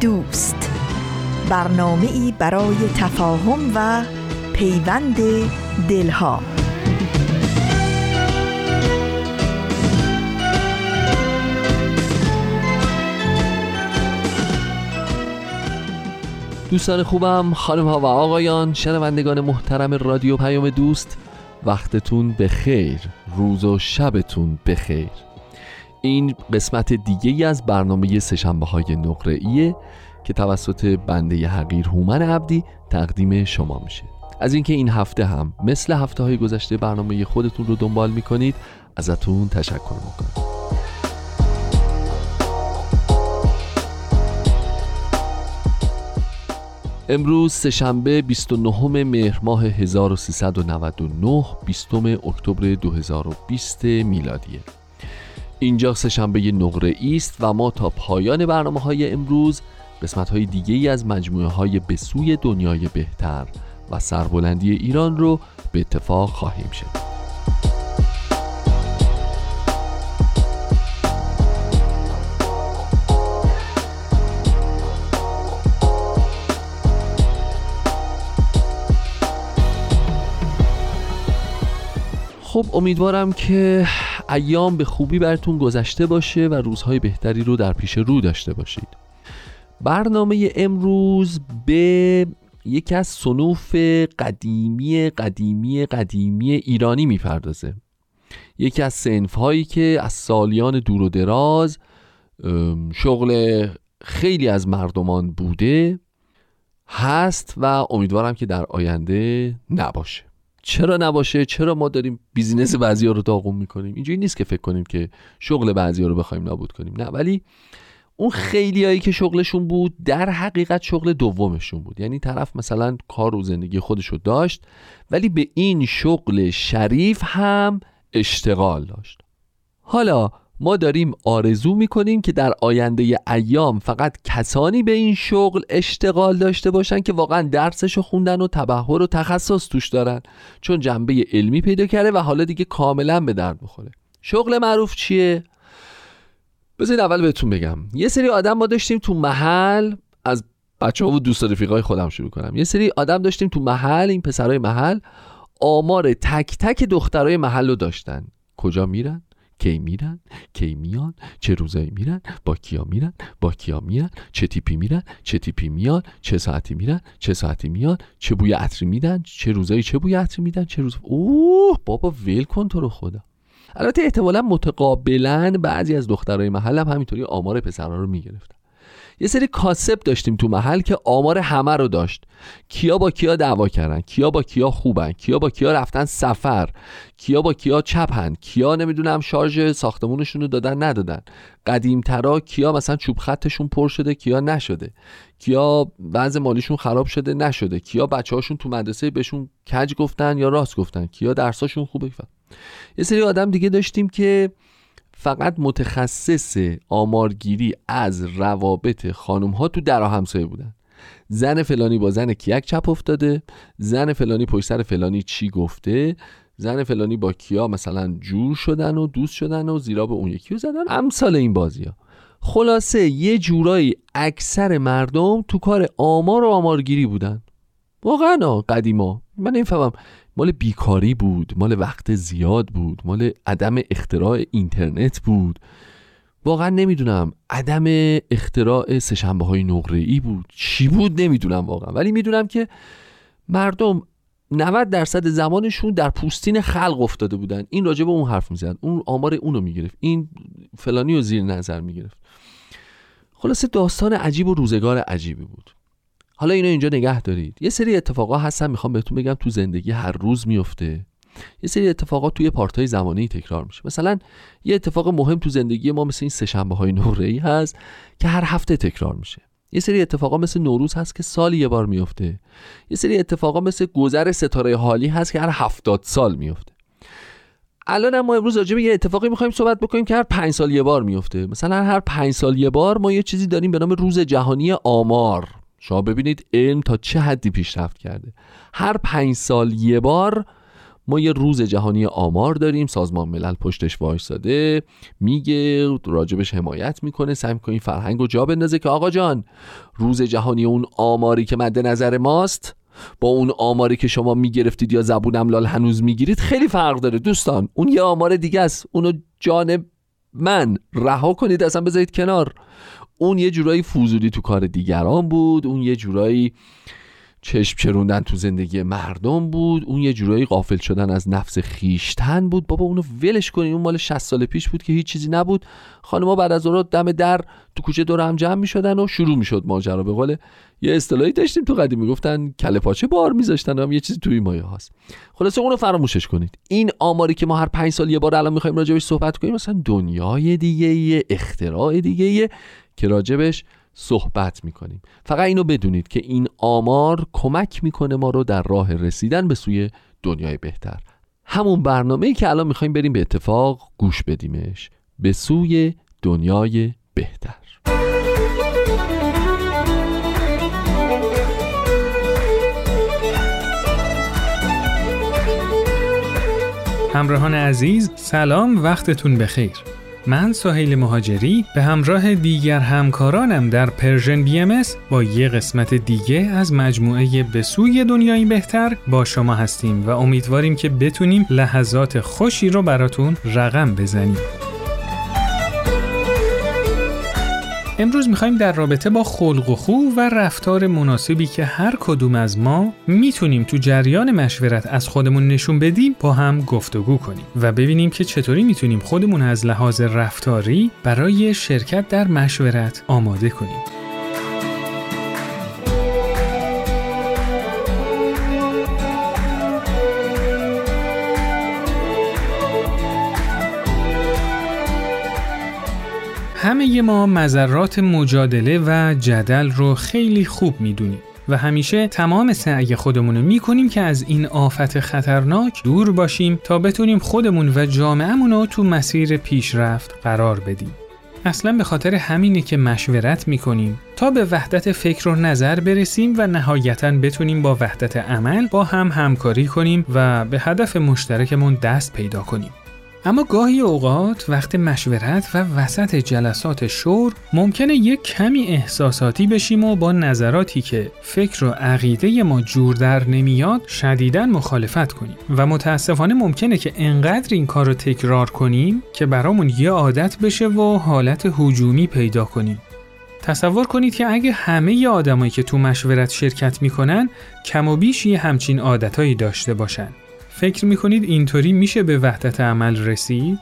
دوست. برنامه ای برای تفاهم و پیوند دلها. دوستان خوبم خانم ها و آقایان شنوندگان محترم رادیو پیام دوست وقتتون به خیر روز و شبتون بخیر. این قسمت دیگه ای از برنامه سشنبه های نقره ایه که توسط بنده حقیر هومن عبدی تقدیم شما میشه. از اینکه این هفته هم مثل هفته های گذشته برنامه خودتون رو دنبال می‌کنید ازتون تشکر می‌کنم. امروز سهشنبه 29 مهر ماه 1399 20 اکتبر 2020 میلادیه. اینجا سهشنبه نقره است و ما تا پایان برنامه های امروز قسمت های دیگه ای از مجموعه های به سوی دنیای بهتر و سربلندی ایران رو به اتفاق خواهیم شد خب امیدوارم که ایام به خوبی براتون گذشته باشه و روزهای بهتری رو در پیش رو داشته باشید. برنامه امروز به یکی از صنوف قدیمی قدیمی قدیمی ایرانی می‌پردازه. یکی از سنف هایی که از سالیان دور و دراز شغل خیلی از مردمان بوده هست و امیدوارم که در آینده نباشه. چرا نباشه؟ چرا ما داریم بیزینس بعضی ها رو داغون می‌کنیم؟ اینجوری نیست که فکر کنیم که شغل بعضی ها رو بخوایم نابود کنیم نه. ولی اون خیلیایی که شغلشون بود در حقیقت شغل دومشون بود. یعنی طرف مثلا کار و زندگی خودشو داشت ولی به این شغل شریف هم اشتغال داشت. حالا ما داریم آرزو می‌کنیم که در آینده ایام فقط کسانی به این شغل اشتغال داشته باشن که واقعا درسشو خوندن و تبهر و تخصص توش دارن. چون جنبه علمی پیدا کرده و حالا دیگه کاملا به درد بخوره شغل معروف چیه؟ بذارید اول بهتون بگم. یه سری آدم ما داشتیم تو محل از بچه ها و دوست رفیقای خودم شروع کنم. یه سری آدم داشتیم تو محل این پسرای محل آمار تک تک دخترای محل رو داشتن. کجا میرن؟ کی میرن؟ کی میان؟ چه روزایی میرن؟ با کیا میرن؟ با کیا میرن چه تیپی میرن؟ چه تیپی میان؟ چه ساعتی میرن؟ چه ساعتی میان؟ چه بوی عطری میدن؟ چه روزایی چه بوی عطری میدن؟ چه روز اوه بابا ول کن تو رو خدا. البته احتمالا متقابلا بعضی از دخترای محل هم همینطوری آمار پسرها رو می‌گرفتن. یه سری کاسب داشتیم تو محل که آمار همه رو داشت. کیا با کیا دعوا کردن؟ کیا با کیا خوبن؟ کیا با کیا رفتن سفر؟ کیا با کیا چپن؟ کیا نمی‌دونم شارژ ساختمونشون رو دادن ندادن؟ قدیمترا کیا مثلا چوب خطشون پر شده کیا نشده؟ کیا بعض مالیشون خراب شده نشده؟ کیا بچه هاشون تو مدرسه بهشون کج گفتن یا راست گفتن؟ کیا درساشون خوبه؟ یه سری آدم دیگه داشتیم که فقط متخصص آمارگیری از روابط خانم ها تو در همسایه بودن. زن فلانی با زن کیک چپ افتاده زن فلانی پشت سر فلانی چی گفته زن فلانی با کیا مثلا جور شدن و دوست شدن و زیرا به اون یکی رو زدن. امثال این بازی ها خلاصه یه جورایی اکثر مردم تو کار آمار و آمارگیری بودن. واقعا قدیما. من نمی‌فهمم مال بیکاری بود مال وقت زیاد بود مال عدم اختراع اینترنت بود. واقعا نمی‌دونم عدم اختراع سشنبه های نقره ای بود. چی بود نمی‌دونم واقعا. ولی می‌دونم که مردم 90 درصد زمانشون در پوستین خلق افتاده بودن. این راجع به اون حرف می‌زد. اون آمار اونو می‌گرفت. این فلانی رو زیر نظر می‌گرفت. خلاصه داستان عجیب و روزگار عجیبی بود. حالا اینو اینجا نگه دارید. یه سری اتفاقا هستن می‌خوام بهتون بگم تو زندگی هر روز میفته. یه سری اتفاقات توی پارتای زمانی تکرار میشه. مثلا یه اتفاق مهم تو زندگی ما مثل این سهشنبه های نوره‌ای هست که هر هفته تکرار میشه. یه سری اتفاقا مثل نوروز هست که سال یه بار میفته. یه سری اتفاقا مثل گذر ستاره حالی هست که هر هفتاد سال میفته. الان ما امروز راجع به یه اتفاقی می‌خوایم صحبت بکنیم که هر پنج سال یه بار میفته. مثلا هر پنج سال یه بار ما یه چیزی داریم به نام روز جهانی آمار. شما ببینید علم تا چه حدی پیشرفت کرده. هر پنج سال یه بار ما یه روز جهانی آمار داریم سازمان ملل پشتش وایساده میگه راجبش حمایت می‌کنه سعی می‌کنه این فرهنگ رو جا بندازه که آقا جان روز جهانی اون آماری که مد نظر ماست با اون آماری که شما می‌گرفتید یا زبون املال هنوز می‌گیرید خیلی فرق داره. دوستان اون یه آمار دیگه است. اونو جان من رها کنید اصلا بذارید کنار. اون یه جورایی فوزولی تو کار دیگران بود اون یه جورایی چشم چروندن تو زندگی مردم بود. اون یه جورایی غافل شدن از نفس خیشتن بود. بابا اونو ولش کنین. اون مال 60 سال پیش بود که هیچ چیزی نبود. خانم‌ها بعد از اون دم در تو کوچه دور هم جمع می‌شدن و شروع می‌شد ماجرا. به قول یه اصطلاحی داشتیم تو قدیم می‌گفتن کله پاچه بار میذاشتن هم یه چیزی توی مایه هاست. خلاصه اونو فراموشش کنید. این آماری که ما هر پنج سال یه بار الان می‌خوایم راجبش صحبت کنیم مثلا دنیای دیگه اختراع دیگه که راجبش صحبت می‌کنیم. فقط اینو بدونید که این آمار کمک می‌کنه ما رو در راه رسیدن به سوی دنیای بهتر. همون برنامه ای که الان می‌خوایم بریم به اتفاق گوش بدیمش. به سوی دنیای بهتر. همراهان عزیز سلام وقتتون بخیر. من سهیل مهاجری به همراه دیگر همکارانم در Persian BMS با یه قسمت دیگه از مجموعه به سوی دنیایی بهتر با شما هستیم و امیدواریم که بتونیم لحظات خوشی رو براتون رقم بزنیم. امروز می‌خوایم در رابطه با خلق و خو و رفتار مناسبی که هر کدوم از ما می‌تونیم تو جریان مشورت از خودمون نشون بدیم با هم گفتگو کنیم و ببینیم که چطوری می‌تونیم خودمون از لحاظ رفتاری برای شرکت در مشورت آماده کنیم. همه ما مذرات مجادله و جدل رو خیلی خوب می‌دونیم و همیشه تمام سعی خودمون رو می‌کنیم که از این آفت خطرناک دور باشیم تا بتونیم خودمون و جامعهمون رو تو مسیر پیشرفت قرار بدیم. اصلا به خاطر همینه که مشورت می‌کنیم تا به وحدت فکر و نظر برسیم و نهایتا بتونیم با وحدت عمل با هم همکاری کنیم و به هدف مشترکمون دست پیدا کنیم. اما گاهی اوقات وقت مشورت و وسط جلسات شور ممکنه یک کمی احساساتی بشیم و با نظراتی که فکر و عقیده ما جور در نمیاد شدیدا مخالفت کنیم. و متاسفانه ممکنه که انقدر این کار رو تکرار کنیم که برامون یه عادت بشه و حالت هجومی پیدا کنیم. تصور کنید که اگه همه آدمایی که تو مشورت شرکت می‌کنن کم و بیش یه همچین عادتهایی داشته باشن. فکر می‌کنید اینطوری میشه به وحدت عمل رسید؟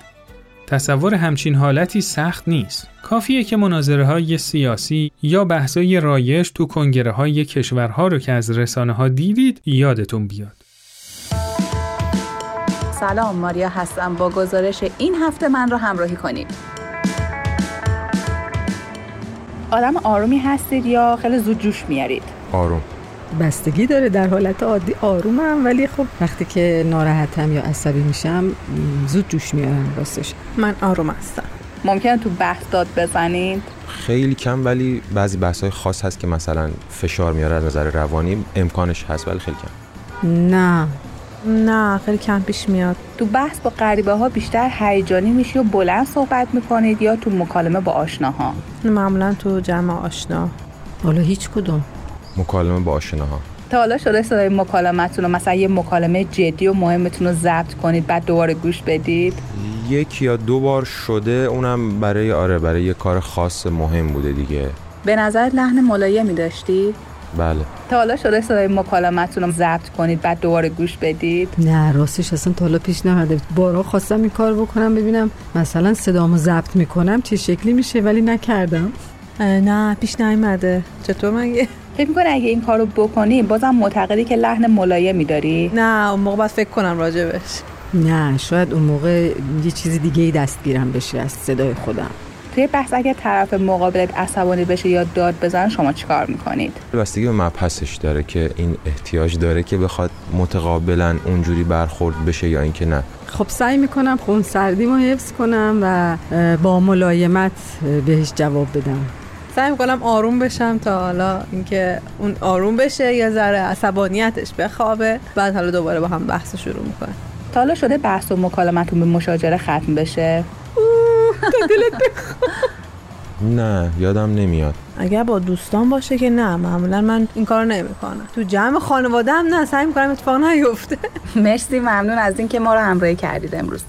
تصور همچین حالتی سخت نیست. کافیه که مناظره های سیاسی یا بحثای رایش تو کنگره های کشورها رو که از رسانه ها دیدید یادتون بیاد. سلام ماریا هستم با گزارش این هفته من رو همراهی کنید. آدم آرومی هستید یا خیلی زود جوش میارید؟ آروم بستگی داره در حالت عادی آرومم ولی خب وقتی که ناراحتم یا عصبی میشم زود جوش میارم راستش. من آروم هستم. ممکنه تو بحث داد بزنید؟ خیلی کم ولی بعضی بحث های خاص هست که مثلا فشار میاره از نظر روانی امکانش هست ولی خیلی کم. نه. نه خیلی کم پیش میاد. تو بحث با غریبه ها بیشتر هیجانی میشی و بلند صحبت می‌کنید یا تو مکالمه با آشناها؟ معمولا تو جمع آشنا. حالا هیچ کدوم. مکالمه با آشناها تا حالا شده صدای مکالمتون رو مثلا یه مکالمه جدی و مهمتون رو ضبط کنید بعد دوباره گوش بدید؟ یک یا دو بار شده اونم برای آره برای یه کار خاص مهم بوده دیگه. به نظر لحن ملایمی داشتی؟ بله. تا حالا شده صدای مکالمتون رو ضبط کنید بعد دوباره گوش بدید؟ نه راستش اصلا تا حالا پیش نمده بارها خواستم این کار بکنم ببینم مثلا صدامو ضبط می‌کنم چه شکلی میشه ولی نکردم. نه پیش نیومده. چطور مگه؟ فکر می‌کنی اگه این کارو بکنی بازم معتقدی که لحن ملایمی داری نه اون موقع باید فکر کنم راجبش. نه شاید اون موقع یه چیز دیگه ای دستگیرم بشه از صدای خودم. توی بحث اگه طرف مقابلت عصبانی بشه یا داد بزن شما چیکار می‌کنید؟ بستگی به مبحثش داره که این احتیاج داره که بخواد متقابلا اونجوری برخورد بشه یا اینکه نه. خب سعی می‌کنم خون سردیمو حفظ کنم و با ملایمت بهش جواب بدم. سعی می‌کنم آروم بشم تا حالا اینکه اون آروم بشه یا ذره عصبانیتش بخوابه. بعد حالا دوباره با هم بحث رو شروع می‌کنه تا حالا شده بحث و مکالمتون به مشاجره ختم بشه؟ نه یادم نمیاد. اگر با دوستان باشه که نه معمولا من این کارو نمی‌کنم. تو جمع خانواده هم نه سعی می‌کنم اتفاق نیفته. مرسی ممنون از اینکه ما رو همراهی کردید امروز.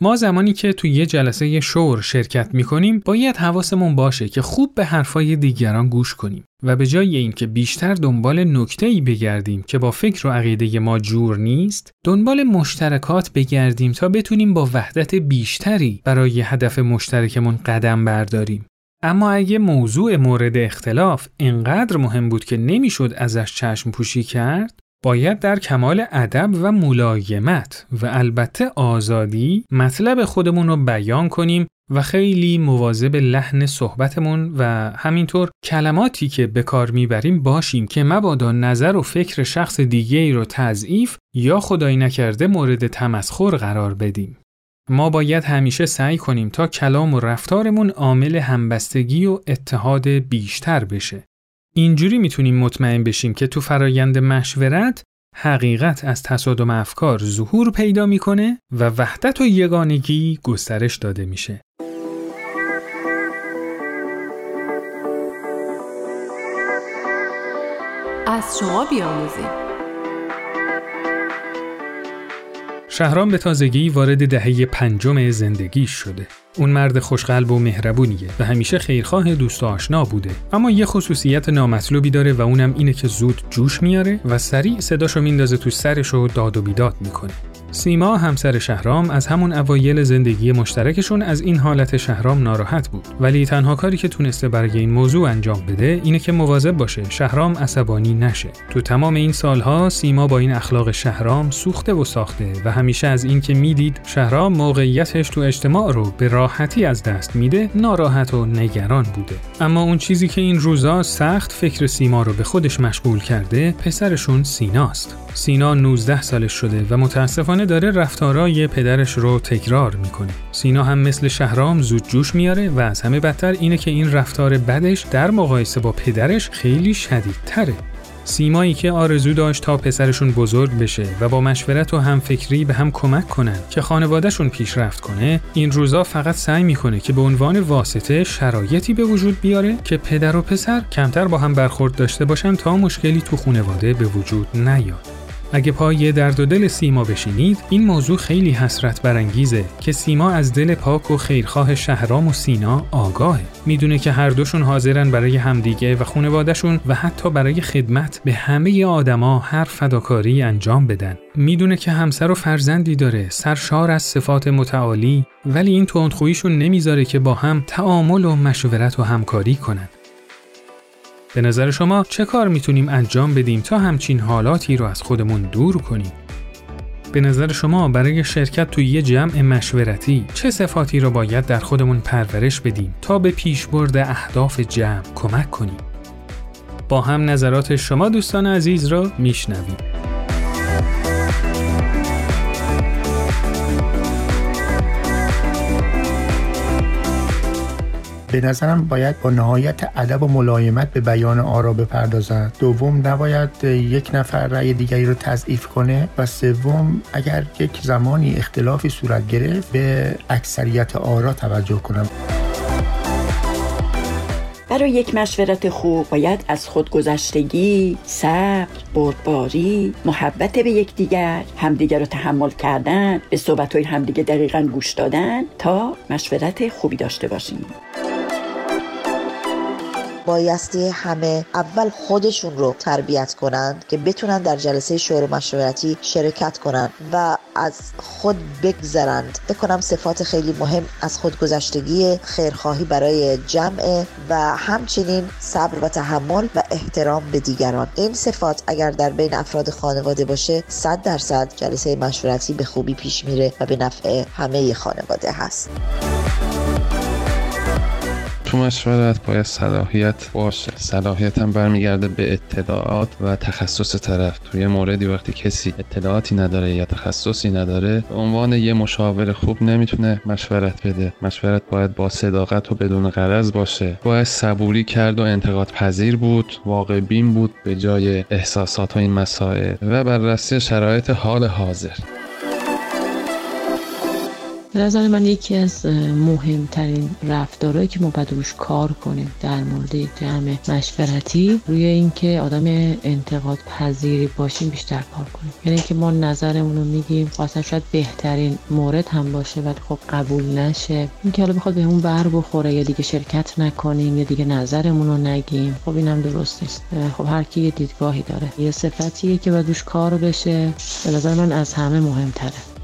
ما زمانی که توی یه جلسه شور شرکت می‌کنیم باید حواسمون باشه که خوب به حرفای دیگران گوش کنیم و به جای اینکه بیشتر دنبال نکته ای بگردیم که با فکر و عقیده ما جور نیست دنبال مشترکات بگردیم تا بتونیم با وحدت بیشتری برای هدف مشترکمون قدم برداریم. اما اگه موضوع مورد اختلاف انقدر مهم بود که نمی‌شد ازش چشم پوشی کرد باید در کمال ادب و ملایمت و البته آزادی مطلب خودمون رو بیان کنیم و خیلی مواظب لحن صحبتمون و همینطور کلماتی که به کار می‌بریم باشیم که مبادا نظر و فکر شخص دیگه ای رو تضعیف یا خدایی نکرده مورد تمسخر قرار بدیم. ما باید همیشه سعی کنیم تا کلام و رفتارمون عامل همبستگی و اتحاد بیشتر بشه. اینجوری می‌تونیم مطمئن بشیم که تو فرایند مشورت حقیقت از تصادم افکار ظهور پیدا می‌کنه و وحدت و یگانگی گسترش داده میشه. از شما بیاموزیم شهرام به تازگی وارد دهه پنجم زندگیش شده. اون مرد خوشقلب و مهربونیه و همیشه خیرخواه دوست و آشنا بوده. اما یه خصوصیت نامطلوبی داره و اونم اینه که زود جوش میاره و سریع صداشو میندازه تو سرش و داد و بیداد می‌کنه. سیما همسر شهرام از همون اوایل زندگی مشترکشون از این حالت شهرام ناراحت بود. ولی تنها کاری که تونسته برای این موضوع انجام بده اینه که مواظب باشه شهرام عصبانی نشه. تو تمام این سالها سیما با این اخلاق شهرام سوخته و ساخته و همیشه از اینکه می‌دید شهرام موقعیتش تو اجتماع رو به راحتی از دست میده ناراحت و نگران بوده. اما اون چیزی که این روزا سخت فکر سیما رو به خودش مشغول کرده پسرشون سیناست. سینا 19 سالش شده و متاسفانه داره رفتارای پدرش رو تکرار می‌کنه. سینا هم مثل شهرام زود جوش میاره و از همه بدتر اینه که این رفتار بدش در مقایسه با پدرش خیلی شدیدتره. سیمایی که آرزو داشت تا پسرشون بزرگ بشه و با مشورت و همفکری به هم کمک کنن که خانوادهشون پیشرفت کنه این روزا فقط سعی می‌کنه که به عنوان واسطه شرایطی به وجود بیاره که پدر و پسر کمتر با هم برخورد داشته باشن تا مشکلی تو خانواده به وجود نیاد اگه پای درد و دل سیما بشینید این موضوع خیلی حسرت برانگیزه که سیما از دل پاک و خیرخواه شهرام و سینا آگاهه. می‌دونه که هر دوشون حاضرن برای همدیگه و خانوادهشون و حتی برای خدمت به همه آدما هر فداکاری انجام بدن. می‌دونه که همسر و فرزندی داره سرشار از صفات متعالی ولی این تندخوییشون نمی‌ذاره که با هم تعامل و مشورت و همکاری کنن. به نظر شما چه کار می‌تونیم انجام بدیم تا همچین حالاتی رو از خودمون دور کنیم؟ به نظر شما برای شرکت توی یه جمع مشورتی چه صفاتی رو باید در خودمون پرورش بدیم تا به پیشبرد اهداف جمع کمک کنیم؟ با هم نظرات شما دوستان عزیز را میشنویم. به نظرم باید با نهایت ادب و ملایمت به بیان آرا بپردازد دوم نباید یک نفر رأی دیگری رو تضعیف کنه و سوم اگر یک زمانی اختلافی صورت گرفت به اکثریت آرا توجه کنم برای یک مشورت خوب باید از خودگذشتگی، صبر، بردباری، محبت به یکدیگر، همدیگر رو تحمل کردن، به صحبتهای همدیگه دقیقا گوش دادن تا مشورت خوبی داشته باشیم. بایستی همه اول خودشون رو تربیت کنند که بتونن در جلسه شور مشورتی شرکت کنند و از خود بگذرند. بکنم صفات خیلی مهم از خودگذشتگی خیرخواهی برای جمع و همچنین صبر و تحمل و احترام به دیگران. این صفات اگر در بین افراد خانواده باشه صد درصد جلسه مشورتی به خوبی پیش میره و به نفع همه خانواده هست. تو مشورت باید صلاحیت باشه. صلاحیت هم برمیگرده به اطلاعات و تخصص طرف. توی موردی وقتی کسی اطلاعاتی نداره یا تخصصی نداره به عنوان یه مشاور خوب نمی‌تونه مشورت بده. مشورت باید با صداقت و بدون غرض باشه. باید صبوری کرد و انتقاد پذیر بود واقع بین بود به جای احساسات و این مسائل. و بررسی شرایط حال حاضر. به نظر من یکی از مهمترین رفتارهایی که ما باید روش کار کنیم در مورد جمع مشورتی روی اینکه آدم انتقاد پذیری باشیم بیشتر کار کنیم. یعنی اینکه ما نظرمون رو میگیم خواستن شاید بهترین مورد هم باشه ولی خب قبول نشه. اینکه حالا بخواد بهمون بر بخوره یا دیگه شرکت نکنیم یا دیگه نظرمون رو نگیم خب اینم درست نیست. خب هر کی یه دیدگاهی داره. یه صفتیه که باید روش کار بشه. به نظر من از همه مهمتره.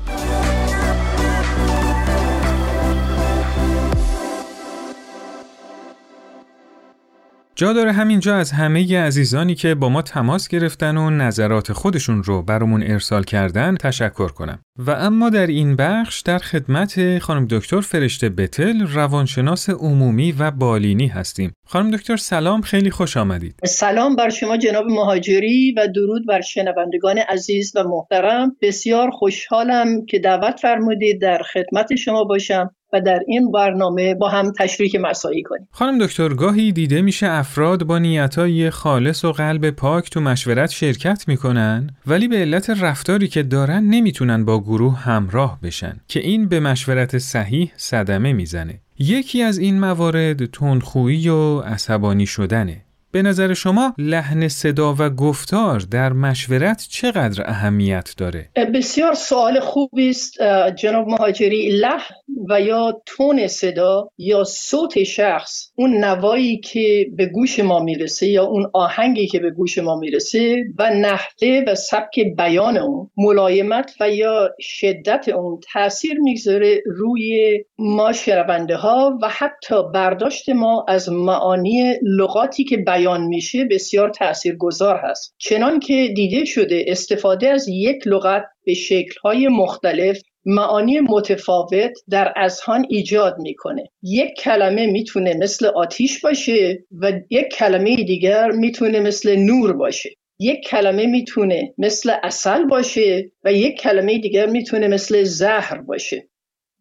جا داره همینجا از همه عزیزانی که با ما تماس گرفتن و نظرات خودشون رو برامون ارسال کردن تشکر کنم. و اما در این بخش در خدمت خانم دکتر فرشته بتل روانشناس عمومی و بالینی هستیم. خانم دکتر سلام خیلی خوش آمدید. سلام بر شما جناب مهاجری و درود بر شنوندگان عزیز و محترم. بسیار خوشحالم که دعوت فرمودید در خدمت شما باشم و در این برنامه با هم تشریک مسایی کنیم. خانم دکتر گاهی دیده میشه افراد با نیتای خالص و قلب پاک تو مشورت شرکت می‌کنن ولی به علت رفتاری که دارن نمی‌تونن با گروه همراه بشن که این به مشورت صحیح صدمه می‌زنه. یکی از این موارد تندخویی و عصبانی شدنه. به نظر شما لحن صدا و گفتار در مشورت چقدر اهمیت داره؟ بسیار سوال خوبی است جناب مهاجری لحن و یا تون صدا یا صوت شخص اون نوایی که به گوش ما می‌رسه یا اون آهنگی که به گوش ما می‌رسه و نحوه و سبک بیان اون ملایمت و یا شدت اون تاثیر می‌گذاره روی ما شنونده ها و حتی برداشت ما از معانی لغاتی که بیان بیان میشه بسیار تاثیرگذار هست. چنان که دیده شده استفاده از یک لغت به شکلهای مختلف معانی متفاوت در اذهان ایجاد می‌کنه. یک کلمه می‌تونه مثل آتیش باشه و یک کلمه دیگر می‌تونه مثل نور باشه. یک کلمه می‌تونه مثل اصل باشه و یک کلمه دیگر می‌تونه مثل زهر باشه.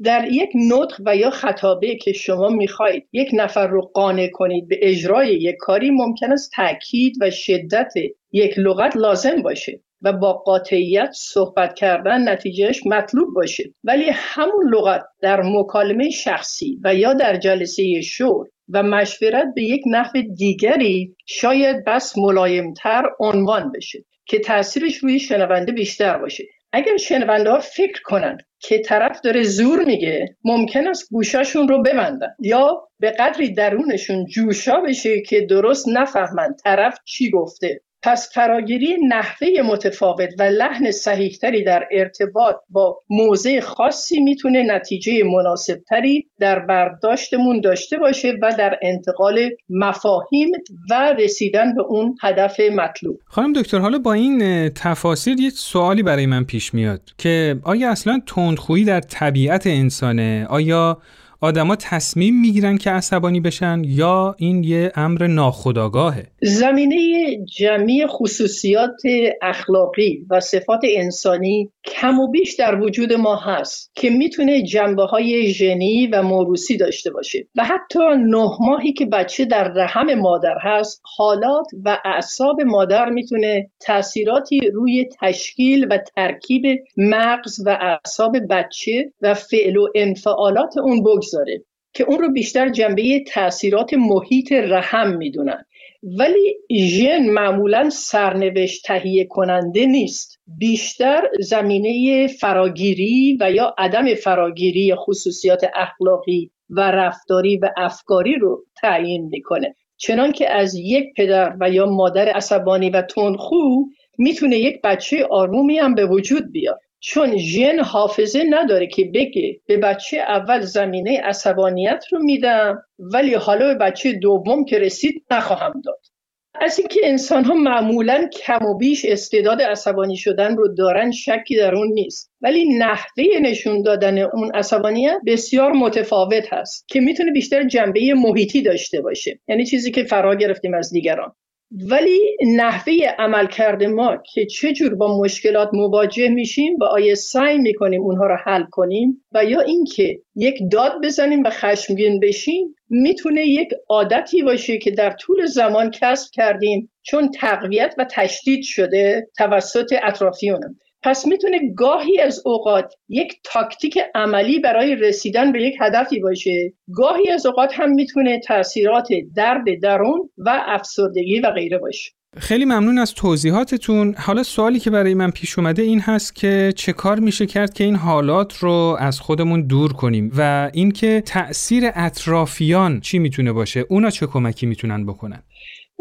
در یک نطق و یا خطابه که شما می‌خواهید یک نفر رو قانع کنید به اجرای یک کاری ممکن است تاکید و شدت یک لغت لازم باشه و با قاطعیت صحبت کردن نتیجهش مطلوب باشه. ولی همون لغت در مکالمه شخصی و یا در جلسه شور و مشورت به یک نحو دیگری شاید بس ملایمتر عنوان بشه که تاثیرش روی شنونده بیشتر باشه. اگر شنونده ها فکر کنند که طرف داره زور میگه ممکن است گوشاشون رو ببندن. یا به قدری درونشون جوشا بشه که درست نفهمند طرف چی گفته. پس فراگیری نحوه متفاوت و لحن صحیحتری در ارتباط با موضع خاصی می‌تونه نتیجه مناسبتری در برداشتمون داشته باشه و در انتقال مفاهیم و رسیدن به اون هدف مطلوب. خانم دکتر حالا با این تفاصیل یه سوالی برای من پیش میاد که آیا اصلا تندخویی در طبیعت انسانه؟ آیا آدما تصمیم می‌گیرن که عصبانی بشن یا این یه امر ناخودآگاهه. زمینه جمعی خصوصیات اخلاقی و صفات انسانی کم و بیش در وجود ما هست که می‌تونه جنبه های ژنی و موروسی داشته باشه. و حتی نه ماهی که بچه در رحم مادر هست حالات و اعصاب مادر می‌تونه تاثیراتی روی تشکیل و ترکیب مغز و اعصاب بچه و فعل و انفعالات اون بگذاره. که اون رو بیشتر جنبه تاثیرات محیط رحم می‌دونن. ولی ژن معمولا سرنوشت تهیه کننده نیست. بیشتر زمینه فراگیری و یا عدم فراگیری خصوصیات اخلاقی و رفتاری و افکاری رو تعیین می‌کنه. چنان که از یک پدر و یا مادر عصبانی و تندخو می‌تونه یک بچه آرومی هم به وجود بیاد. چون ژن حافظه نداره که بگه به بچه اول زمینه عصبانیت رو میدم ولی حالا به بچه دوم که رسید نخواهم داد. از اینکه انسان ها معمولا کم و بیش استعداد عصبانی شدن رو دارن شکی در اون نیست. ولی نحوه نشون دادن اون عصبانیت بسیار متفاوت هست که می‌تونه بیشتر جنبه محیطی داشته باشه. یعنی چیزی که فرا گرفتیم از دیگران. ولی نحوه عملکرد ما که چجور با مشکلات مواجه میشیم و آیا سعی می‌کنیم اونها رو حل کنیم و یا اینکه یک داد بزنیم و خشمگین بشیم می‌تونه یک عادتی باشه که در طول زمان کسب کردیم چون تقویت و تشدید شده توسط اطرافیونم پس می‌تونه گاهی از اوقات یک تاکتیک عملی برای رسیدن به یک هدفی باشه. گاهی از اوقات هم می‌تونه تاثیرات درد درون و افسردگی و غیره باشه. خیلی ممنون از توضیحاتتون. حالا سوالی که برای من پیش اومده این هست که چه کار میشه کرد که این حالات رو از خودمون دور کنیم و اینکه تأثیر اطرافیان چی می‌تونه باشه؟ اونا چه کمکی می‌تونن بکنن؟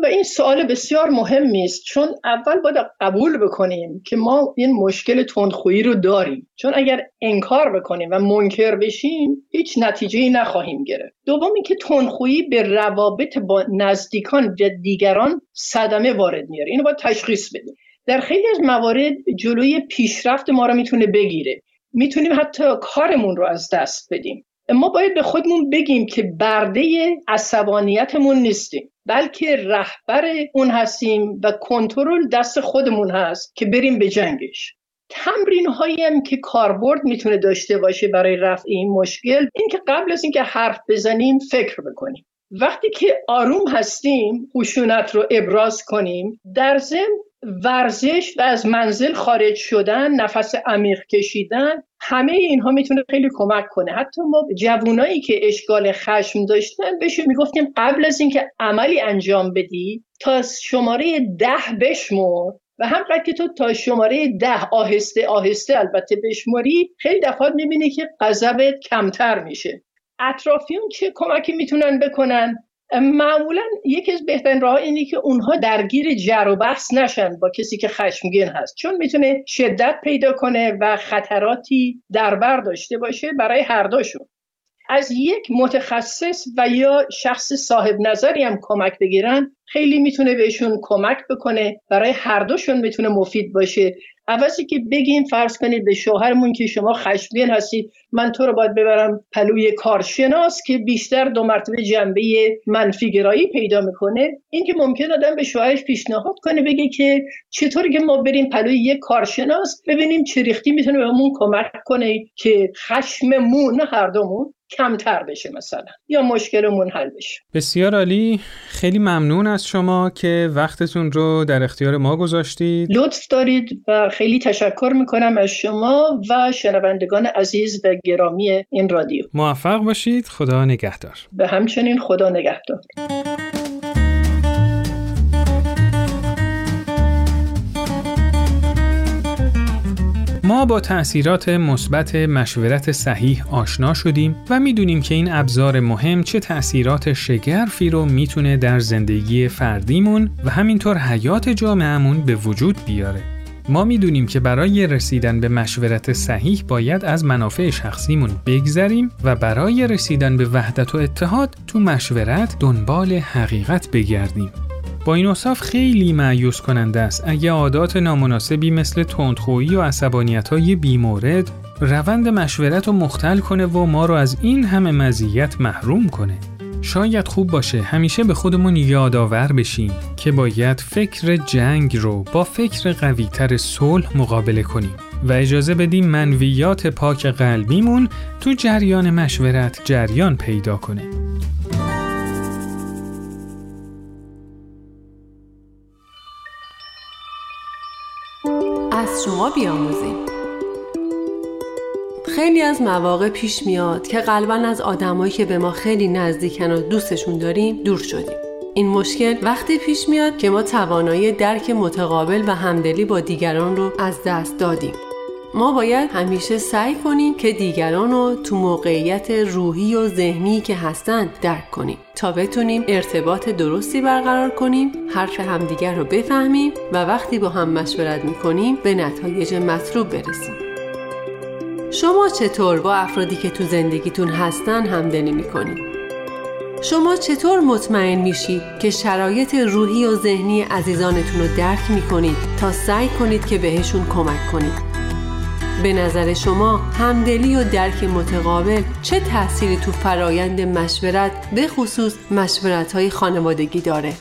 و این سوال بسیار مهمی است. چون اول باید قبول بکنیم که ما این مشکل تندخویی رو داریم. چون اگر انکار بکنیم و منکر بشیم هیچ نتیجه نخواهیم گرفت. دوم اینکه تندخویی به روابط با نزدیکان و دیگران صدمه وارد میاره. اینو باید تشخیص بدیم. در خیلی از موارد جلوی پیشرفت ما رو می‌تونه بگیره. می‌تونیم حتی کارمون رو از دست بدیم. ما باید به خودمون بگیم که برده عصبانیتمون نیستیم. بلکه رهبر اون هستیم و کنترل دست خودمون هست که بریم به جنگش. تمرین هایی هم که کاربرد می‌تونه داشته باشه برای رفع این مشکل این که قبل از اینکه حرف بزنیم فکر بکنیم. وقتی که آروم هستیم خشونت رو ابراز کنیم در ضمن ورزش و از منزل خارج شدن نفس عمیق کشیدن همه اینها می‌تونه خیلی کمک کنه. حتی ما جوانایی که اشکال خشم داشتن بهشون می‌گفتیم قبل از اینکه عملی انجام بدی تا شماره ده بشمر. و همقدر که تو تا شماره ده آهسته آهسته البته بشماری خیلی دفعات می‌بینی که غضبت کمتر میشه. اطرافیون چه کمکی می‌تونن بکنن؟ معمولا یکی از بهترین راه اینه که اونها درگیر جر و بحث نشن با کسی که خشمگین هست. چون می‌تونه شدت پیدا کنه و خطراتی در بر داشته باشه برای هر دوشون. از یک متخصص و یا شخص صاحب نظری هم کمک بگیرن خیلی می‌تونه بهشون کمک بکنه برای هر دوشون می‌تونه مفید باشه عوضی که بگیم فرض کنید به شوهرمون که شما خشمگین هستید من تو رو باید ببرم پلوی کارشناس که بیشتر دو مرتبه جنبه منفی گرایی پیدا می‌کنه. این که ممکن آدم به شوهرش پیشنهاد کنه بگه که چطوری که ما بریم پلوی یک کارشناس ببینیم چه ریختی می‌تونه بهمون کمک کنه که خشممون هر دومون کمتر بشه مثلا. یا مشکلمون حل بشه. بسیار عالی. خیلی ممنون از شما که وقتتون رو در اختیار ما گذاشتید. لطف دارید و خیلی تشکر می‌کنم از شما و شنوندگان عزیز و گرامی این رادیو. موفق باشید. خدا نگهدار. به همچنین خدا نگهدار. ما با تأثیرات مثبت مشورت صحیح آشنا شدیم و می‌دونیم که این ابزار مهم چه تأثیرات شگرفی رو می‌تونه در زندگی فردیمون و همینطور حیات جامعهمون به وجود بیاره. ما می‌دونیم که برای رسیدن به مشورت صحیح باید از منافع شخصیمون بگذریم و برای رسیدن به وحدت و اتحاد تو مشورت دنبال حقیقت بگردیم. این اصاف خیلی معیوس کننده است اگه عادات نامناسبی مثل تندخویی و عصبانیت های بیمورد روند مشورت رو مختل کنه و ما رو از این همه مزیت محروم کنه. شاید خوب باشه همیشه به خودمون یادآور بشیم که باید فکر جنگ رو با فکر قویتر صلح مقابله کنیم و اجازه بدیم منویات پاک قلبیمون تو جریان مشورت جریان پیدا کنه. بیاموزیم. خیلی از مواقع پیش میاد که قلبا از آدمایی که به ما خیلی نزدیکن و دوستشون داریم دور شدیم. این مشکل وقتی پیش میاد که ما توانایی درک متقابل و همدلی با دیگران رو از دست دادیم. ما باید همیشه سعی کنیم که دیگران رو تو موقعیت روحی و ذهنی که هستند درک کنیم تا بتونیم ارتباط درستی برقرار کنیم حرف همدیگر رو بفهمیم و وقتی با هم مشورت می‌کنیم به نتایج مطلوب برسیم شما چطور با افرادی که تو زندگیتون هستن همدلی می‌کنید؟ شما چطور مطمئن میشید که شرایط روحی و ذهنی عزیزانتون رو درک می‌کنید تا سعی کنید که بهشون کمک کنید؟ به نظر شما همدلی و درک متقابل چه تأثیری تو فرایند مشورت به خصوص مشورت های خانوادگی داره؟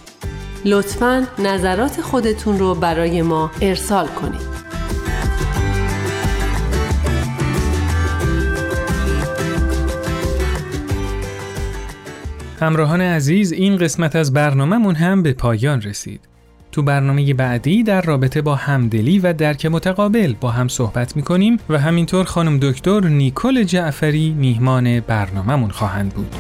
لطفا نظرات خودتون رو برای ما ارسال کنید. همراهان عزیز این قسمت از برنامهمون هم به پایان رسید. تو برنامه بعدی در رابطه با همدلی و درک متقابل با هم صحبت می‌کنیم و همینطور خانم دکتر نیکل جعفری میهمان برنامهمون خواهند بود.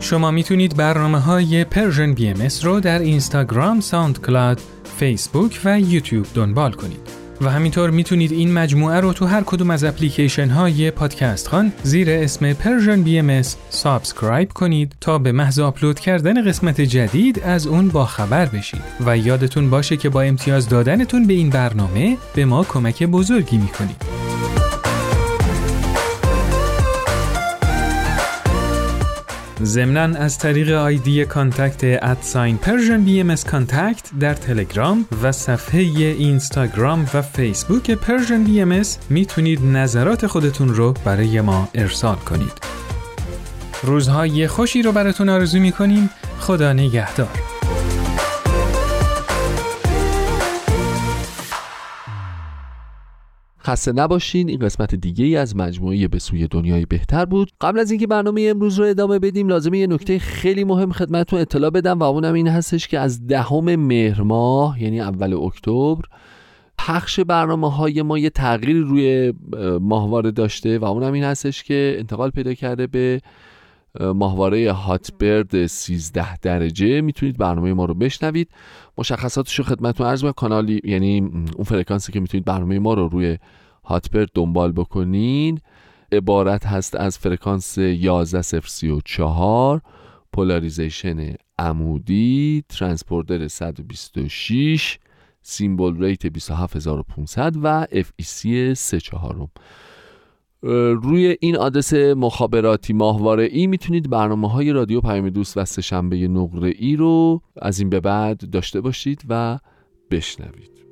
شما می‌تونید برنامه های Persian BMS رو در اینستاگرام، SoundCloud، فیسبوک و یوتیوب دنبال کنید. و همینطور می‌تونید این مجموعه رو تو هر کدوم از اپلیکیشن های پادکست خوان زیر اسم BMS subscribe کنید تا به محض آپلود کردن قسمت جدید از اون با خبر بشید و یادتون باشه که با امتیاز دادنتون به این برنامه به ما کمک بزرگی می‌کنید. ضمنا از طریق ID contact at sign Persian BMS contact در تلگرام و صفحه اینستاگرام و فیسبوک Persian BMS می‌تونید نظرات خودتون رو برای ما ارسال کنید. روزهای خوشی رو براتون آرزو می‌کنیم. خدا نگهدار. خسته نباشین. این قسمت دیگه ای از مجموعه به سوی دنیای بهتر بود. قبل از اینکه برنامه امروز رو ادامه بدیم لازمه یه نکته خیلی مهم خدمتتون اطلاع بدم و اونم این هستش که از دهم مهر ماه یعنی اول اکتبر پخش برنامه های ما یه تغییری روی ماهواره داشته و اونم این هستش که انتقال پیدا کرده به ماهواره Hotbird 13 درجه. می‌تونید برنامه ما رو بشنوید. مشخصاتش رو خدمتتون عرض کانالی یعنی اون فرکانسی که می‌تونید برنامه ما رو روی Hotbird دنبال بکنین. عبارت هست از فرکانس 11034 polarization عمودی ترانسپوردر 126 سیمبل ریت 27500 و FEC 34 روی این آدرس مخابراتی ماهواره ای می‌تونید برنامه های رادیو پیام دوست و سهشنبه نقره ای رو از این به بعد داشته باشید و بشنوید.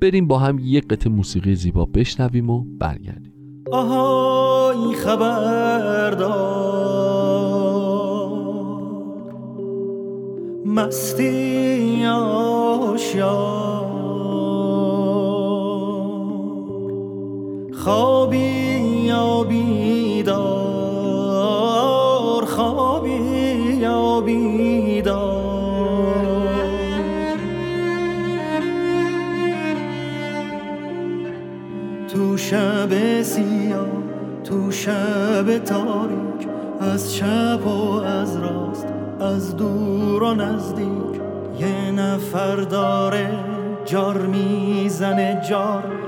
بریم با هم یک قطع موسیقی زیبا بشنویم و برگردیم. آهای خبردار مستی آشیار خوابی یا بیدار خوابی یا بیدار. تو شب سیاه تو شب تاریک از چپ و از راست از دور و نزدیک. یه نفر داره جار می‌زنه جار.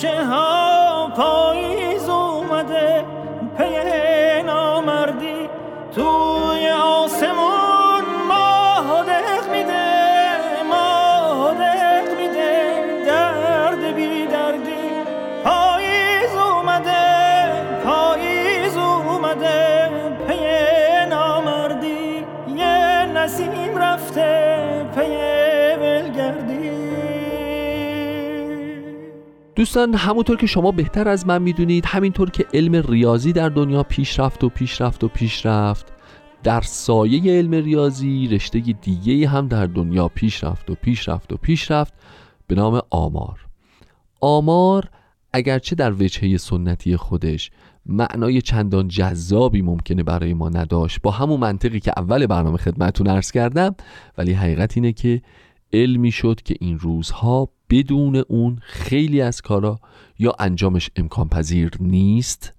توی دوستان همونطور که شما بهتر از من می‌دونید همینطور که علم ریاضی در دنیا پیشرفت و پیشرفت و پیشرفت در سایه علم ریاضی رشته دیگه هم در دنیا پیشرفت و پیشرفت و پیشرفت به نام آمار. آمار اگرچه در وجهه سنتی خودش معنای چندان جذابی ممکنه برای ما نداشت با همون منطقی که اول برنامه خدمتون عرض کردم ولی حقیقت اینه که علمی شد که این روزها بدون اون خیلی از کارا یا انجامش امکان پذیر نیست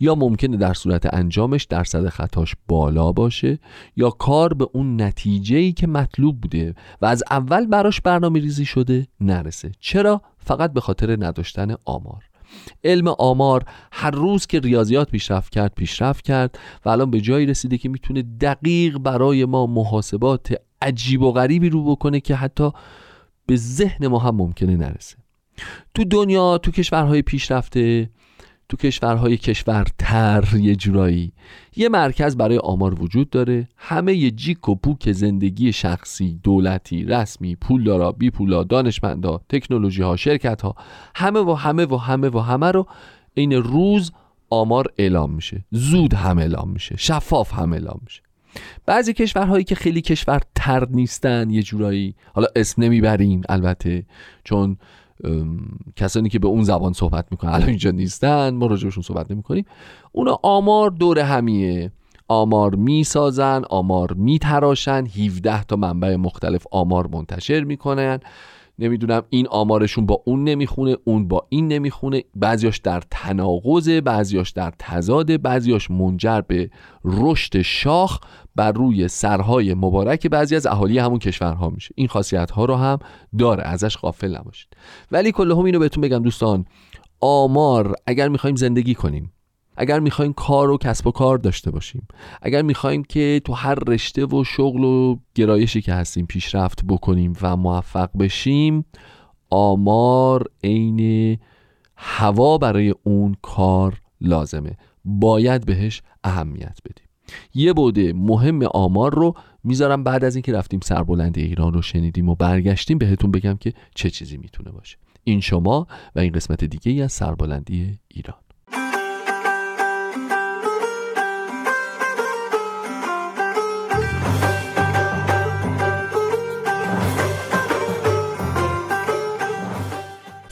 یا ممکنه در صورت انجامش درصد خطاش بالا باشه یا کار به اون نتیجه‌ای که مطلوب بوده و از اول براش برنامه ریزی شده نرسه چرا؟ فقط به خاطر نداشتن آمار علم آمار هر روز که ریاضیات پیشرفت کرد پیشرفت کرد و الان به جایی رسیده که می‌تونه دقیق برای ما محاسبات عجیب و غریبی رو بکنه که حتی به ذهن ما هم ممکنه نرسه. تو دنیا تو کشورهای پیشرفته تو کشورهای کشورتر یه جورایی یه مرکز برای آمار وجود داره. همه یه جیک و پوک زندگی شخصی دولتی رسمی پولدارا بی پولا دانشمندا تکنولوژی ها شرکت ها همه و همه و همه و همه رو این روز آمار اعلام میشه. زود هم اعلام میشه. شفاف هم اعلام میشه. بعضی کشورهایی که خیلی کشور تر نیستن یه جورایی حالا اسم نمی‌بریم البته چون کسانی که به اون زبان صحبت می‌کنن الان اینجا نیستن ما راجبشون صحبت نمی‌کنیم. اونا آمار دور همیه. آمار می‌سازن آمار میتراشن 17 تا منبع مختلف آمار منتشر می‌کنن. نمی‌دونم این آمارشون با اون نمی‌خونه اون با این نمی‌خونه. بعضیاش در تناقضه بعضیاش در تضاده بعضیاش منجر به رشد شاخ بر روی سرهای مبارک بعضی از اهالی همون کشورها میشه. این خاصیت ها رو هم داره ازش غافل نباشید. ولی کلهم اینو بهتون بگم دوستان آمار اگر می‌خوایم زندگی کنیم اگر می‌خوایم کار و کسب و کار داشته باشیم اگر می‌خوایم که تو هر رشته و شغل و گرایشی که هستیم پیشرفت بکنیم و موفق بشیم آمار عین هوا برای اون کار لازمه. باید بهش اهمیت بدیم. یه بوده مهم آمار رو می‌ذارم بعد از اینکه رفتیم سربلندی ایران رو شنیدیم و برگشتیم بهتون بگم که چه چیزی می‌تونه باشه. این شما و این قسمت دیگه ای از سربلندی ایران.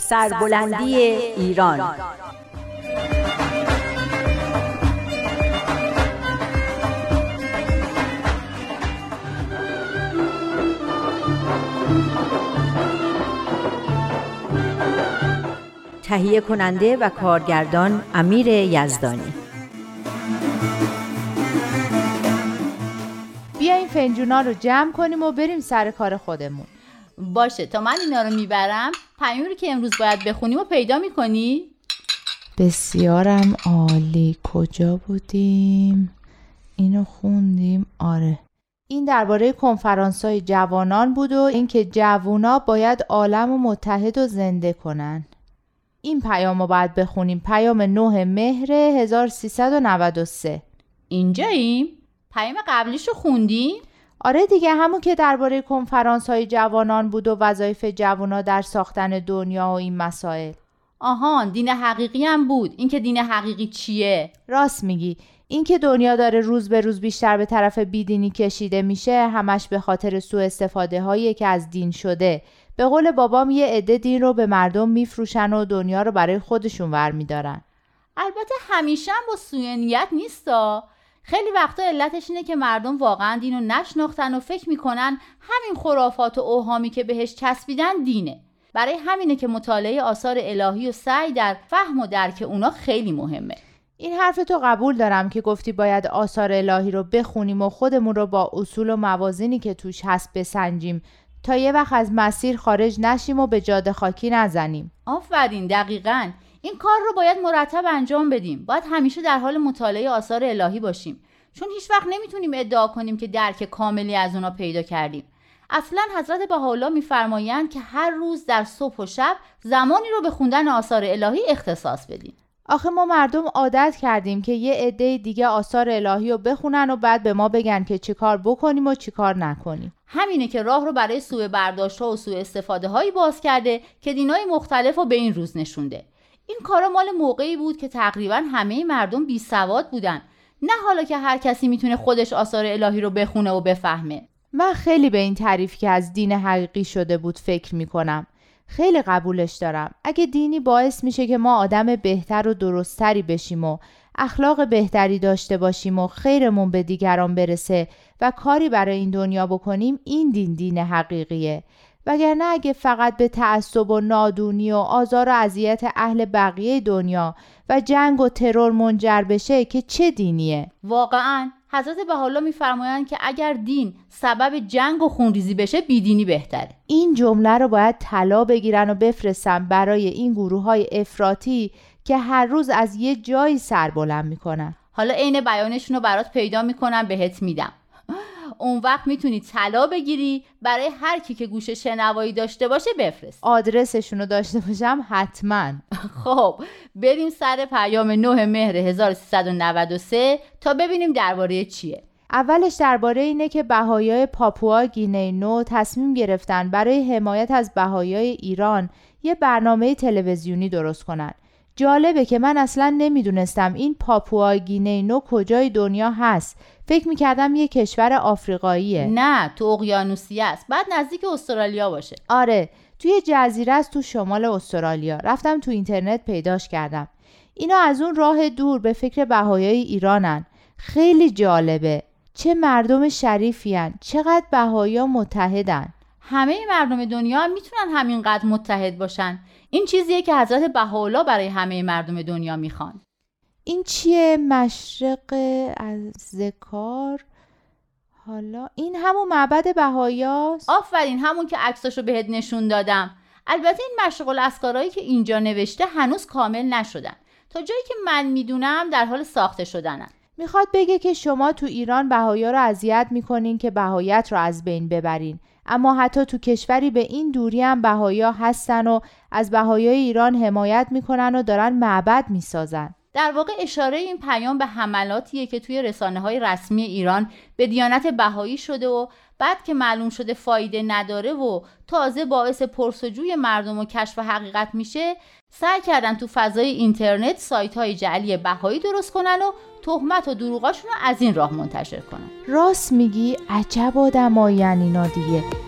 سربلندی ایران. تهیه کننده و کارگردان امیر یزدانی. بیاین فنجونا رو جمع کنیم و بریم سر کار خودمون. باشه تا من اینا رو می‌برم پیامی رو که امروز باید بخونیم و پیدا می‌کنی؟ بسیارم عالی کجا بودیم؟ اینو خوندیم آره این درباره کنفرانس های جوانان بود و اینکه جوونا باید عالم و متحد و زنده کنن این پیام رو باید بخونیم پیام 9 مهر 1393 اینجاییم؟ پیام قبلیش رو خوندیم؟ آره دیگه همون که درباره کنفرانس های جوانان بود و وظایف جوانا در ساختن دنیا و این مسائل. آهان دین حقیقی هم بود. اینکه دین حقیقی چیه؟ راست میگی. اینکه دنیا داره روز به روز بیشتر به طرف بیدینی کشیده میشه همش به خاطر سوء استفاده هایی که از دین شده. به قول بابام یه عده دین رو به مردم میفروشن و دنیا رو برای خودشون ور میدارن. البته همیشه هم با سوء نیت نیستا. خیلی وقتا علتش اینه که مردم واقعا دین رو نشناختن و فکر می‌کنن همین خرافات و اوهامی که بهش چسبیدن دینه. برای همینه که مطالعه آثار الهی و سعی در فهم و درک اونا خیلی مهمه. این حرف تو قبول دارم که گفتی باید آثار الهی رو بخونیم و خودمون رو با اصول و موازینی که توش هست بسنجیم. تا یه وقت از مسیر خارج نشیم و به جاده خاکی نزنیم. آفرین دقیقا. این کار رو باید مرتب انجام بدیم. باید همیشه در حال مطالعه آثار الهی باشیم. چون هیچ وقت نمی‌تونیم ادعا کنیم که درک کاملی از اونا پیدا کردیم. اصلا حضرت بهاءالله میفرمایند که هر روز در صبح و شب زمانی رو به خوندن آثار الهی اختصاص بدیم. آخه ما مردم عادت کردیم که یه عده دیگه آثار الهی رو بخونن و بعد به ما بگن که چیکار بکنیم و چیکار نکنیم. همینه که راه رو برای سوء برداشت ها و سوء استفاده هایی باز کرده که دینای مختلف رو به این روز نشونده. این کارا مال موقعی بود که تقریبا همه مردم بی سواد بودن. نه حالا که هر کسی می‌تونه خودش آثار الهی رو بخونه و بفهمه. من خیلی به این تعریف که از دین حقیقی شده بود فکر می‌کنم. خیلی قبولش دارم. اگه دینی باعث میشه که ما آدم بهتر و درستتری بشیم و اخلاق بهتری داشته باشیم و خیرمون به دیگران برسه و کاری برای این دنیا بکنیم این دین دین حقیقیه. وگرنه اگه فقط به تعصب و نادونی و آزار و اذیت اهل بقیه دنیا و جنگ و ترور منجر بشه که چه دینیه؟ واقعا. حضرت بهاءالله میفرمایند که اگر دین سبب جنگ و خونریزی بشه بیدینی بهتره. این جمله رو باید طلا بگیرن و بفرستن برای این گروه های افراطی که هر روز از یه جایی سر بلند می‌کنن. حالا عین بیانشون رو برات پیدا می‌کنم بهت میدم. اون وقت می‌تونی طلا بگیری برای هر کی که گوش شنوایی داشته باشه بفرست. آدرسشون رو داشته باشم حتما. خب بریم سر پیام 9 مهر 1393 تا ببینیم درباره چیه. اولش درباره اینه که بهایای پاپوا گینه نو تصمیم گرفتن برای حمایت از بهایای ایران یه برنامه تلویزیونی درست کنن. جالبه که من اصلا نمی‌دونستم این پاپوا گینه نو کجای دنیا هست. فکر می‌کردم یه کشور آفریقاییه. نه تو اقیانوسیه است. بعد نزدیک استرالیا باشه. آره توی جزیره است تو شمال استرالیا. رفتم تو اینترنت پیداش کردم. اینا از اون راه دور به فکر بهایای ایرانن. خیلی جالبه. چه مردم شریفیان چقدر بهایا متحدن. همه مردم دنیا می‌تونن همینقدر متحد باشن. این چیزیه که حضرت بهاءالله برای همه مردم دنیا می‌خوان. این چیه؟ مشرق از ذکار حالا این همون معبد بهایاست آفرین همون که عکساشو بهت نشون دادم. البته این مشرق الاسکارایی که اینجا نوشته هنوز کامل نشدن. تا جایی که من می‌دونم در حال ساخته شدنن. می‌خواد بگه که شما تو ایران بهایا رو اذیت می‌کنین که بهایت رو از بین ببرین. اما حتی تو کشوری به این دوری هم بهایا هستن و از بهایای ایران حمایت می‌کنن و دارن معبد می‌سازن. در واقع اشاره این پیام به حملاتیه که توی رسانه های رسمی ایران به دیانت بهایی شده و بعد که معلوم شده فایده نداره و تازه باعث پرسجوی مردم و کشف حقیقت میشه سعی کردن تو فضای اینترنت سایت های جعلی بهایی درست کنن و تهمت و دروغاشون رو از این راه منتشر کنن. راست میگی عجب آدمایی اینا دیگه.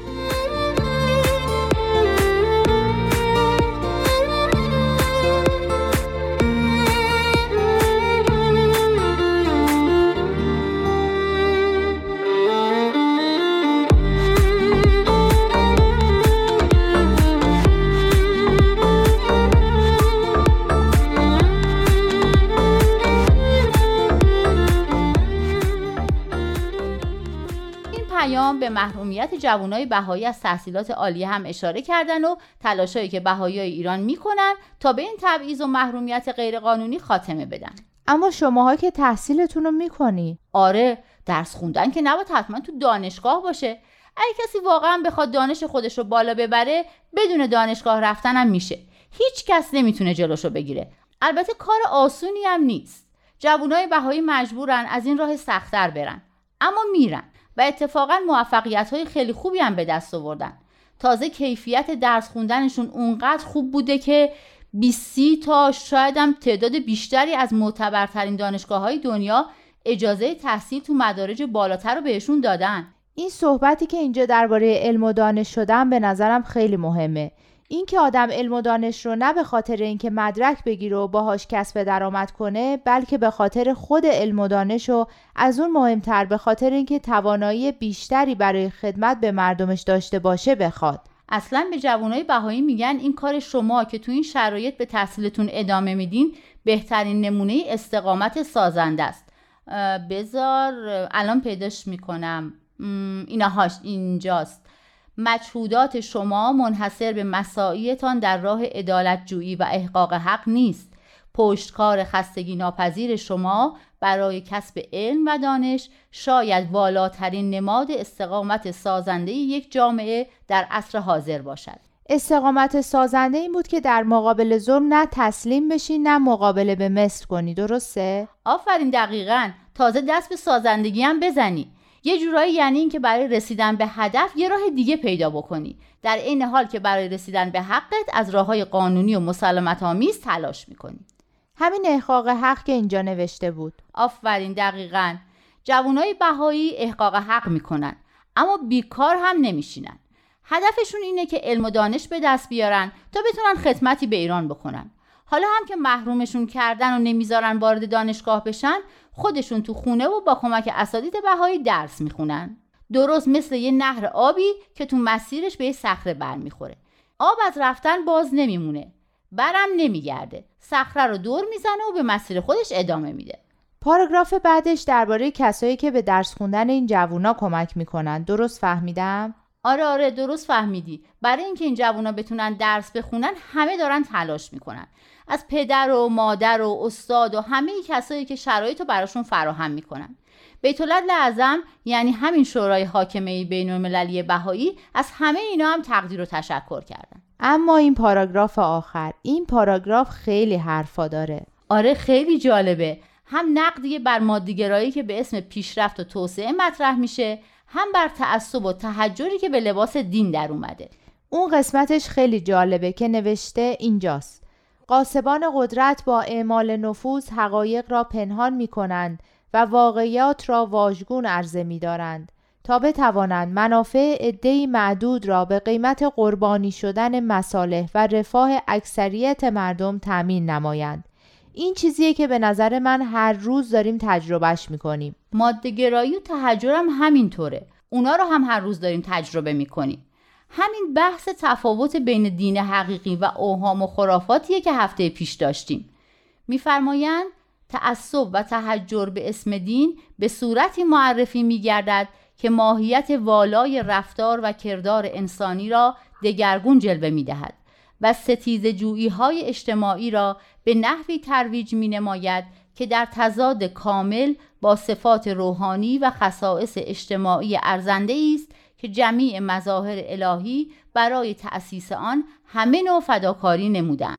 به محرومیت جوانای بهایی از تحصیلات عالیه هم اشاره کردن و تلاشایی که بهاییای ایران می‌کنن تا به این تبعیض و محرومیت غیرقانونی خاتمه بدن. اما شماها که تحصیلتون رو می‌کنی. آره درس خوندن که نباید حتما تو دانشگاه باشه. اگه کسی واقعا بخواد دانش خودش رو بالا ببره بدون دانشگاه رفتن هم میشه. هیچ کس نمی‌تونه جلوشو بگیره. البته کار آسونی هم نیست. جوانای بهایی مجبورن از این راه سختتر برن. اما میرن. و اتفاقا موفقیت های خیلی خوبی هم به دست آوردن. تازه کیفیت درس خوندنشون اونقدر خوب بوده که 20 تا شاید هم تعداد بیشتری از معتبرترین دانشگاه های دنیا اجازه تحصیل تو مدارج بالاتر رو بهشون دادن. این صحبتی که اینجا درباره علم و دانش شدن به نظرم خیلی مهمه. اینکه آدم علم و دانش رو نه به خاطر اینکه مدرک بگیره و باهاش کسب درآمد کنه بلکه به خاطر خود علم و دانش و از اون مهمتر به خاطر اینکه توانایی بیشتری برای خدمت به مردمش داشته باشه بخواد. اصلا به جوانای بهایی میگن این کار شما که تو این شرایط به تحصیلتون ادامه میدین بهترین نمونه استقامت سازنده است. بذار الان پیداش می‌کنم. اینهاش اینجاست. مجهودات شما منحصر به مساعیتان در راه ادالت جویی و احقاق حق نیست. پشتکار خستگی ناپذیر شما برای کسب علم و دانش شاید والاترین نماد استقامت سازنده یک جامعه در عصر حاضر باشد. استقامت سازنده این بود که در مقابل ظلم نه تسلیم بشی نه مقابله به مثل کنی. درسته؟ آفرین دقیقا. تازه دست به سازندگی هم بزنی. یه جورایی یعنی اینکه برای رسیدن به هدف یه راه دیگه پیدا بکنی. در این حال که برای رسیدن به حقت از راه های قانونی و مسلمت آمیز تلاش می‌کنی. همین احقاق حق که اینجا نوشته بود. آفرین دقیقا. جوانای بهایی احقاق حق می‌کنن اما بیکار هم نمیشینن. هدفشون اینه که علم و دانش به دست بیارن تا بتونن خدمتی به ایران بکنن حالا هم که محرومشون کردن و نمی‌ذارن وارد دانشگاه بشن خودشون تو خونه و با کمک اساتید بهایی درس می‌خونن. درست مثل یه نهر آبی که تو مسیرش به یه صخره برمیخوره. آب از رفتن باز نمیمونه. برم نمیگرده. صخره رو دور می‌زنه و به مسیر خودش ادامه میده. پاراگراف بعدش درباره کسایی که به درس خوندن این جوونا کمک می‌کنن. درست فهمیدم؟ آره آره درست فهمیدی. برای اینکه این جوونا بتونن درس بخونن همه دارن تلاش می‌کنن. از پدر و مادر و استاد و همه کسایی که شرایط رو براشون فراهم می‌کنن. بیت لعظم یعنی همین شورای حاکمه بین المللی بهایی از همه اینا هم تقدیر و تشکر کردن. اما این پاراگراف آخر این پاراگراف خیلی حرفا داره. آره خیلی جالبه. هم نقدی بر مادیگرایی که به اسم پیشرفت و توسعه مطرح میشه هم بر تعصب و تحجری که به لباس دین در اومده. اون قسمتش خیلی جالبه که نوشته اینجاست. قاسبان قدرت با اعمال نفوذ حقایق را پنهان می کنند و واقعیات را واژگون عرضه می دارند تا بتوانند منافع عدهای معدود را به قیمت قربانی شدن مصالح و رفاه اکثریت مردم تأمین نمایند. این چیزیه که به نظر من هر روز داریم تجربهش می‌کنیم. مادهگرایی و تحجر هم همینطوره. اونا رو هم هر روز داریم تجربه می‌کنیم. همین بحث تفاوت بین دین حقیقی و اوهام و خرافاتیه که هفته پیش داشتیم. میفرمایند تعصب و تحجر به اسم دین به صورتی معرفی میگردد که ماهیت والای رفتار و کردار انسانی را دگرگون جلوه می‌دهد و ستیز جویی های اجتماعی را به نحوی ترویج می نماید که در تضاد کامل با صفات روحانی و خصائص اجتماعی ارزنده است که جمیع مظاهر الهی برای تأسیس آن همه نوع فداکاری نمودند.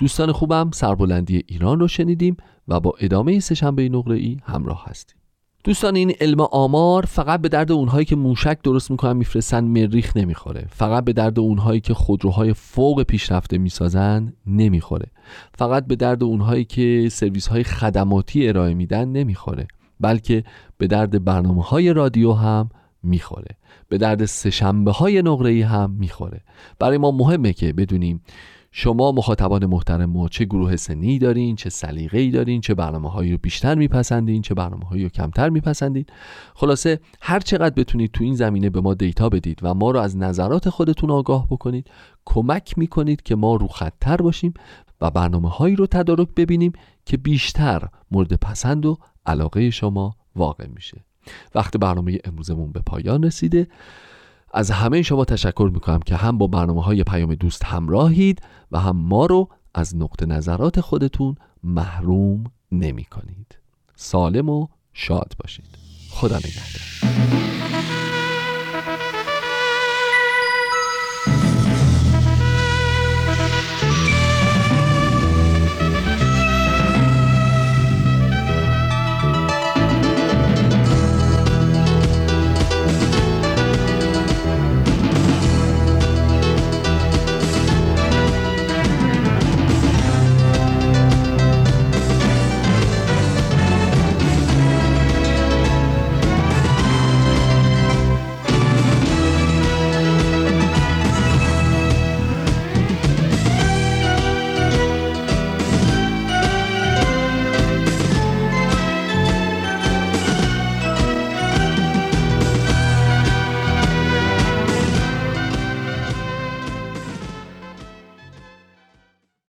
دوستان خوبم سربلندی ایران رو شنیدیم و با ادامه سهشنبه نقره ای همراه هستیم. دوستان این علم آمار فقط به درد اونهایی که موشک درست می‌کنن میفرستن مریخ نمی‌خوره. فقط به درد اونهایی که خودروهای فوق پیشرفته می‌سازن نمی‌خوره. فقط به درد اونهایی که سرویس های خدماتی ارائه میدن نمی‌خوره. بلکه به درد برنامه های رادیو هم می‌خوره. به درد سهشنبه های نقره هم می‌خوره. برای ما مهمه که بدونیم شما مخاطبان محترم ما چه گروه سنی دارین چه سلیقه ای دارین چه برنامه هایی رو بیشتر میپسندین چه برنامه هایی رو کمتر میپسندین. خلاصه هر چقدر بتونید تو این زمینه به ما دیتا بدید و ما رو از نظرات خودتون آگاه بکنید کمک می‌کنید که ما رو خطر باشیم و برنامه هایی رو تدارک ببینیم که بیشتر مورد پسند و علاقه شما واقع میشه. وقت برنامه امروزمون به پایان رسیده. از همه شما تشکر می‌کنم که هم با برنامه های پیام دوست همراهید و هم ما رو از نقطه نظرات خودتون محروم نمی کنید سالم و شاد باشید. خدا نگهدار.